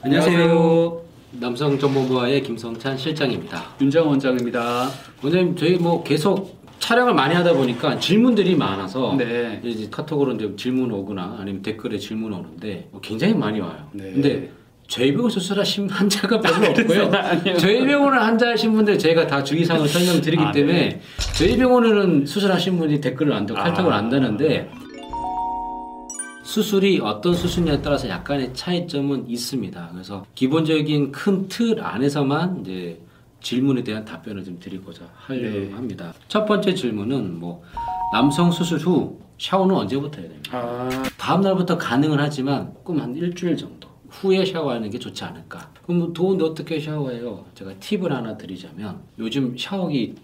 안녕하세요. 남성정보부와의 김성찬 실장입니다. 윤정 원장입니다. 원장님 저희 뭐 계속 촬영을 많이 하다 보니까 질문들이 많아서 네. 이제 카톡으로 이제 질문 오거나 아니면 댓글에 질문 오는데 뭐 굉장히 많이 와요. 네. 근데 저희 병원 수술하신 환자가 별로 없고요. 아니에요. 저희 병원을 환자하신 분들 제가 다 주의사항을 설명드리기 아, 때문에 네. 저희 병원에는 수술하신 분이 댓글을 안 달고 아. 칼탁을 안 다는데 수술이 어떤 수술냐에 따라서 약간의 차이점은 있습니다. 그래서 기본적인 큰 틀 안에서만 이제 질문에 대한 답변을 좀 드리고자 하려고 네. 합니다. 첫 번째 질문은 뭐 남성 수술 후 샤워는 언제부터 해야 됩니까? 아, 다음 날부터 가능은 하지만 조금 한 일주일 정도 후에 샤워하는 게 좋지 않을까? 그럼 뭐 더운데 어떻게 샤워해요? 제가 팁을 하나 드리자면 요즘 샤워기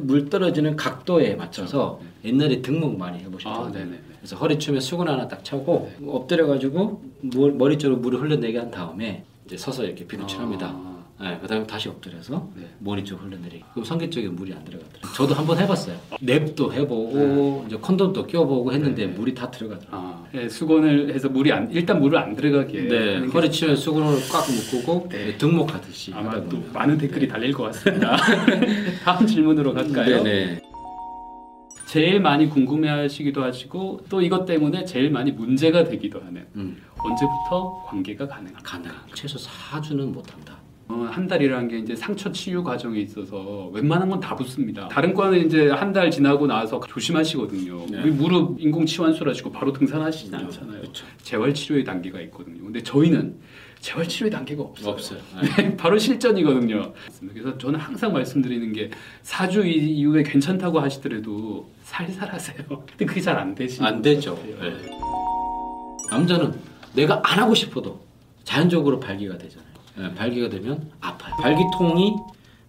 물 떨어지는 각도에 맞춰서 옛날에 등목 많이 해보셨죠? 아. 그래서 허리춤에 수건 하나 딱 차고 엎드려가지고 물- 머리 쪽으로 물을 흘러내게 한 다음에 이제 서서 이렇게 비누칠합니다. 아, 네, 그다음에 다시 엎드려서 네. 머리 쪽 흘러내리기. 그럼 성기 쪽에 물이 안 들어가더라고요. 저도 한번 해봤어요. 랩도 해보고 이제 컨돔도 껴보고 했는데 네. 물이 다 들어가더라고요. 아, 예, 수건을 해서 물이 안 일단 물을 안 들어가게. 네, 하는 게 허리춤에 수건을 꽉 묶고 네. 등목 하듯이 아마 하다 또 보면. 많은 댓글이 달릴 것 같습니다. 다음 질문으로 갈까요? 네네. 제일 많이 궁금해하시기도 하시고 또 이것 때문에 제일 많이 문제가 되기도 하는 음, 언제부터 관계가 가능한가? 가능. 최소 4주는 못한다. 어, 한 달이라는 게 이제 상처 치유 과정에 있어서 웬만한 건 다 붙습니다. 다른 과는 이제 한 달 지나고 나서 조심하시거든요. 네. 우리 무릎 인공 치환술 하시고 바로 등산하시지 않잖아요. 그렇죠. 재활 치료의 단계가 있거든요. 근데 저희는 재활 치료의 단계가 없어요. 없어요. 네, 바로 실전이거든요. 그래서 저는 항상 말씀드리는 게 4주 이- 이후에 괜찮다고 하시더라도 살살 하세요. 근데 그게 잘 안 되시는 안 되죠. 네. 남자는 내가 안 하고 싶어도 자연적으로 발기가 되잖아요. 네, 발기가 되면 아파요. 발기통이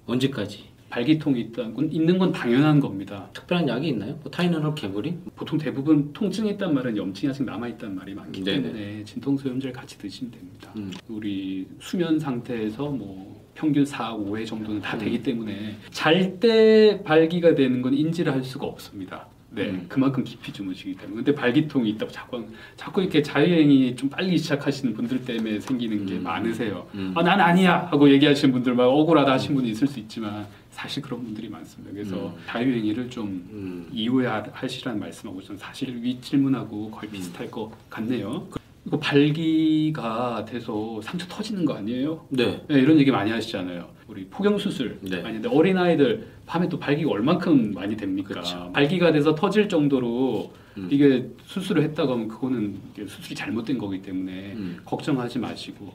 언제까지? 발기통이 있다는 건 있는 건 당연한 겁니다. 특별한 약이 있나요? 뭐 타이레놀, 개구리? 보통 대부분 통증이 있단 말은 염증이 아직 남아 있단 말이 많기 네네. 때문에 진통소염제를 같이 드시면 됩니다. 음. 우리 수면 상태에서 뭐 평균 4, 5회 정도는 다 음. 되기 때문에 잘 때 발기가 되는 건 인지를 할 수가 없습니다. 네, 음. 그만큼 깊이 주무시기 때문에. 근데 발기통이 있다고 자꾸 자꾸 이렇게 자유행위 좀 빨리 시작하시는 분들 때문에 생기는 게 음. 많으세요. 음. 아, 난 아니야 하고 얘기하시는 분들 막 억울하다 하신 분이 있을 수 있지만 사실 그런 분들이 많습니다. 그래서 음. 자유행위를 좀 음. 이후에 하- 하시라는 말씀하고 좀 사실 위 질문하고 거의 음. 비슷할 것 같네요. 이거 발기가 돼서 상처 터지는 거 아니에요? 네. 네, 이런 얘기 많이 하시잖아요. 우리 포경 수술 네. 아닌데 어린 아이들 밤에 또 발기가 얼만큼 많이 됩니까? 그렇죠. 발기가 돼서 터질 정도로 음. 이게 수술을 했다고 하면 그거는 수술이 잘못된 거기 때문에 음. 걱정하지 마시고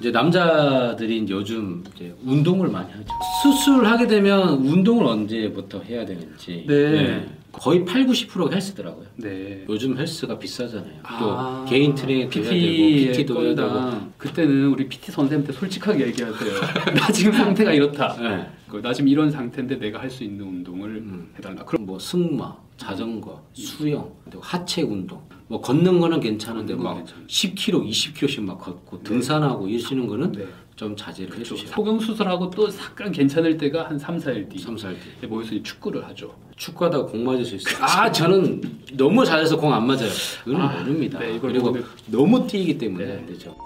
이제 남자들이 요즘 이제 운동을 많이 하죠. 수술하게 되면 운동을 언제부터 해야 되는지. 네. 거의 8, 90%가 헬스더라고요. 네. 요즘 헬스가 비싸잖아요. 아, 또 개인 트레이닝 도 해야 되고 PT PT도 해야 되고. 그때는 우리 PT 선생님한테 솔직하게 얘기하세요. 나 지금 상태가 이렇다. 네. 그, 나 지금 이런 상태인데 내가 할 수 있는 운동을 음. 해달라. 그럼 뭐 승마, 자전거, 수영, 하체 운동. 뭐 걷는 거는 괜찮은데 막 괜찮아요. 10km, 20km씩 막 걷고 네. 등산하고 이러시는 거는 네. 좀 자제를 그렇죠. 해주셔야 돼요. 소경 수술하고 또 잠깐 괜찮을 때가 한 3, 4일 뒤. 3, 4일 뒤. 네, 모여서 이제 축구를 하죠. 축구하다가 공 맞을 수 있어요. 아, 저는 너무 잘해서 공 안 맞아요. 그건 아, 모릅니다. 네, 그리고 오늘- 너무 뛰기 때문에 네. 안 되죠.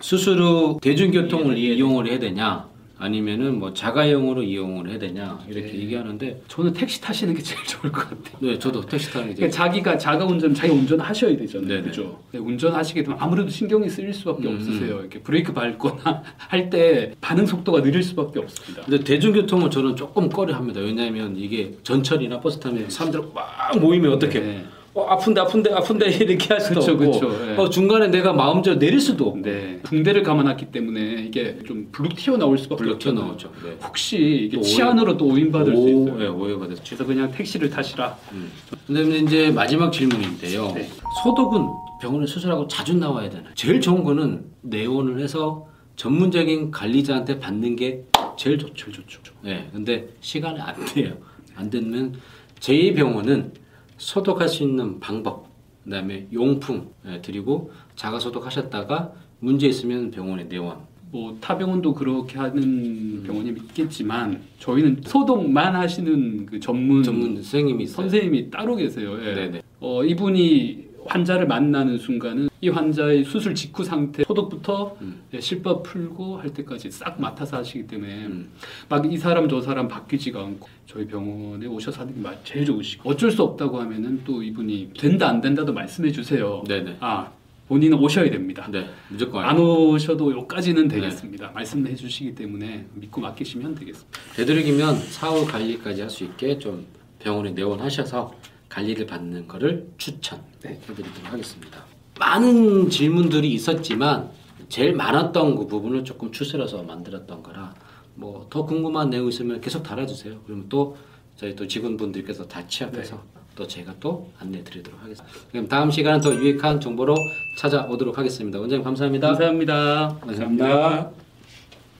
수술 후 대중교통을 이용을 해야 되냐, 아니면은 뭐 자가용으로 이용을 해야 되냐 이렇게 네. 얘기하는데, 저는 택시 타시는 게 제일 좋을 것 같아요. 네, 저도 택시 타는 게 그러니까 자기가 자가 운전, 자기 운전하셔야 되잖아요. 네네. 그죠? 네, 운전하시게 되면 아무래도 신경이 쓰일 수밖에 음, 없으세요. 이렇게 브레이크 밟거나 할 때 반응 속도가 느릴 수밖에 없습니다. 근데 대중교통은 저는 조금 꺼려합니다. 왜냐하면 이게 전철이나 버스 타면 사람들 막 모이면 어떻게 네. 어, 아픈데 아픈데 아픈데 이렇게 할 수도 그쵸, 없고 그쵸, 예. 어, 중간에 내가 마음대로 내릴 수도 없고 네. 붕대를 감아놨기 때문에 이게 좀 불룩 튀어나올 수밖에 없잖아요. 튀어나오죠. 네. 혹시 이게 또 치한으로 또 오인받을 수 오, 있어요. 네, 오해가 됐죠. 그래서 그냥 택시를 타시라. 음. 그다음에 이제 마지막 질문인데요. 네. 소독은 병원에 수술하고 자주 나와야 되나요? 제일 좋은 거는 내원을 해서 전문적인 관리자한테 받는 게 제일 좋죠. 제일 좋죠. 네. 근데 시간이 안 돼요. 안 되면 저희 병원은 소독할 수 있는 방법, 그 다음에 용품 예, 드리고 자가 소독하셨다가 문제 있으면 병원에 내원. 뭐 타병원도 그렇게 하는 병원이 있겠지만 저희는 소독만 하시는 그 전문, 전문 선생님이 있어요. 선생님이 따로 계세요. 예. 네네. 어, 이분이 환자를 만나는 순간은 이 환자의 수술 직후 상태 소독부터 음. 예, 실밥 풀고 할 때까지 싹 맡아서 하시기 때문에 음. 막이 사람 저 사람 바뀌지가 않고 저희 병원에 오셔서 하는 게 마- 제일 좋으시고 어쩔 수 없다고 하면은 또 이분이 된다 안 된다도 말씀해 주세요. 네네. 아 본인은 오셔야 됩니다. 네, 무조건 안 오셔도 여기까지는 되겠습니다. 말씀해 주시기 때문에 믿고 맡기시면 되겠습니다. 되도록이면 사후 관리까지 할 수 있게 좀 병원에 내원하셔서 관리를 받는 거를 추천해드리도록 하겠습니다. 많은 질문들이 있었지만 제일 많았던 그 부분을 조금 추스려서 만들었던 거라 뭐 더 궁금한 내용 있으면 계속 달아주세요. 그러면 또 저희 또 직원분들께서 다 취합해서 또 제가 또 안내 드리도록 하겠습니다. 그럼 다음 시간은 더 유익한 정보로 찾아오도록 하겠습니다. 원장님 감사합니다. 감사합니다. 감사합니다.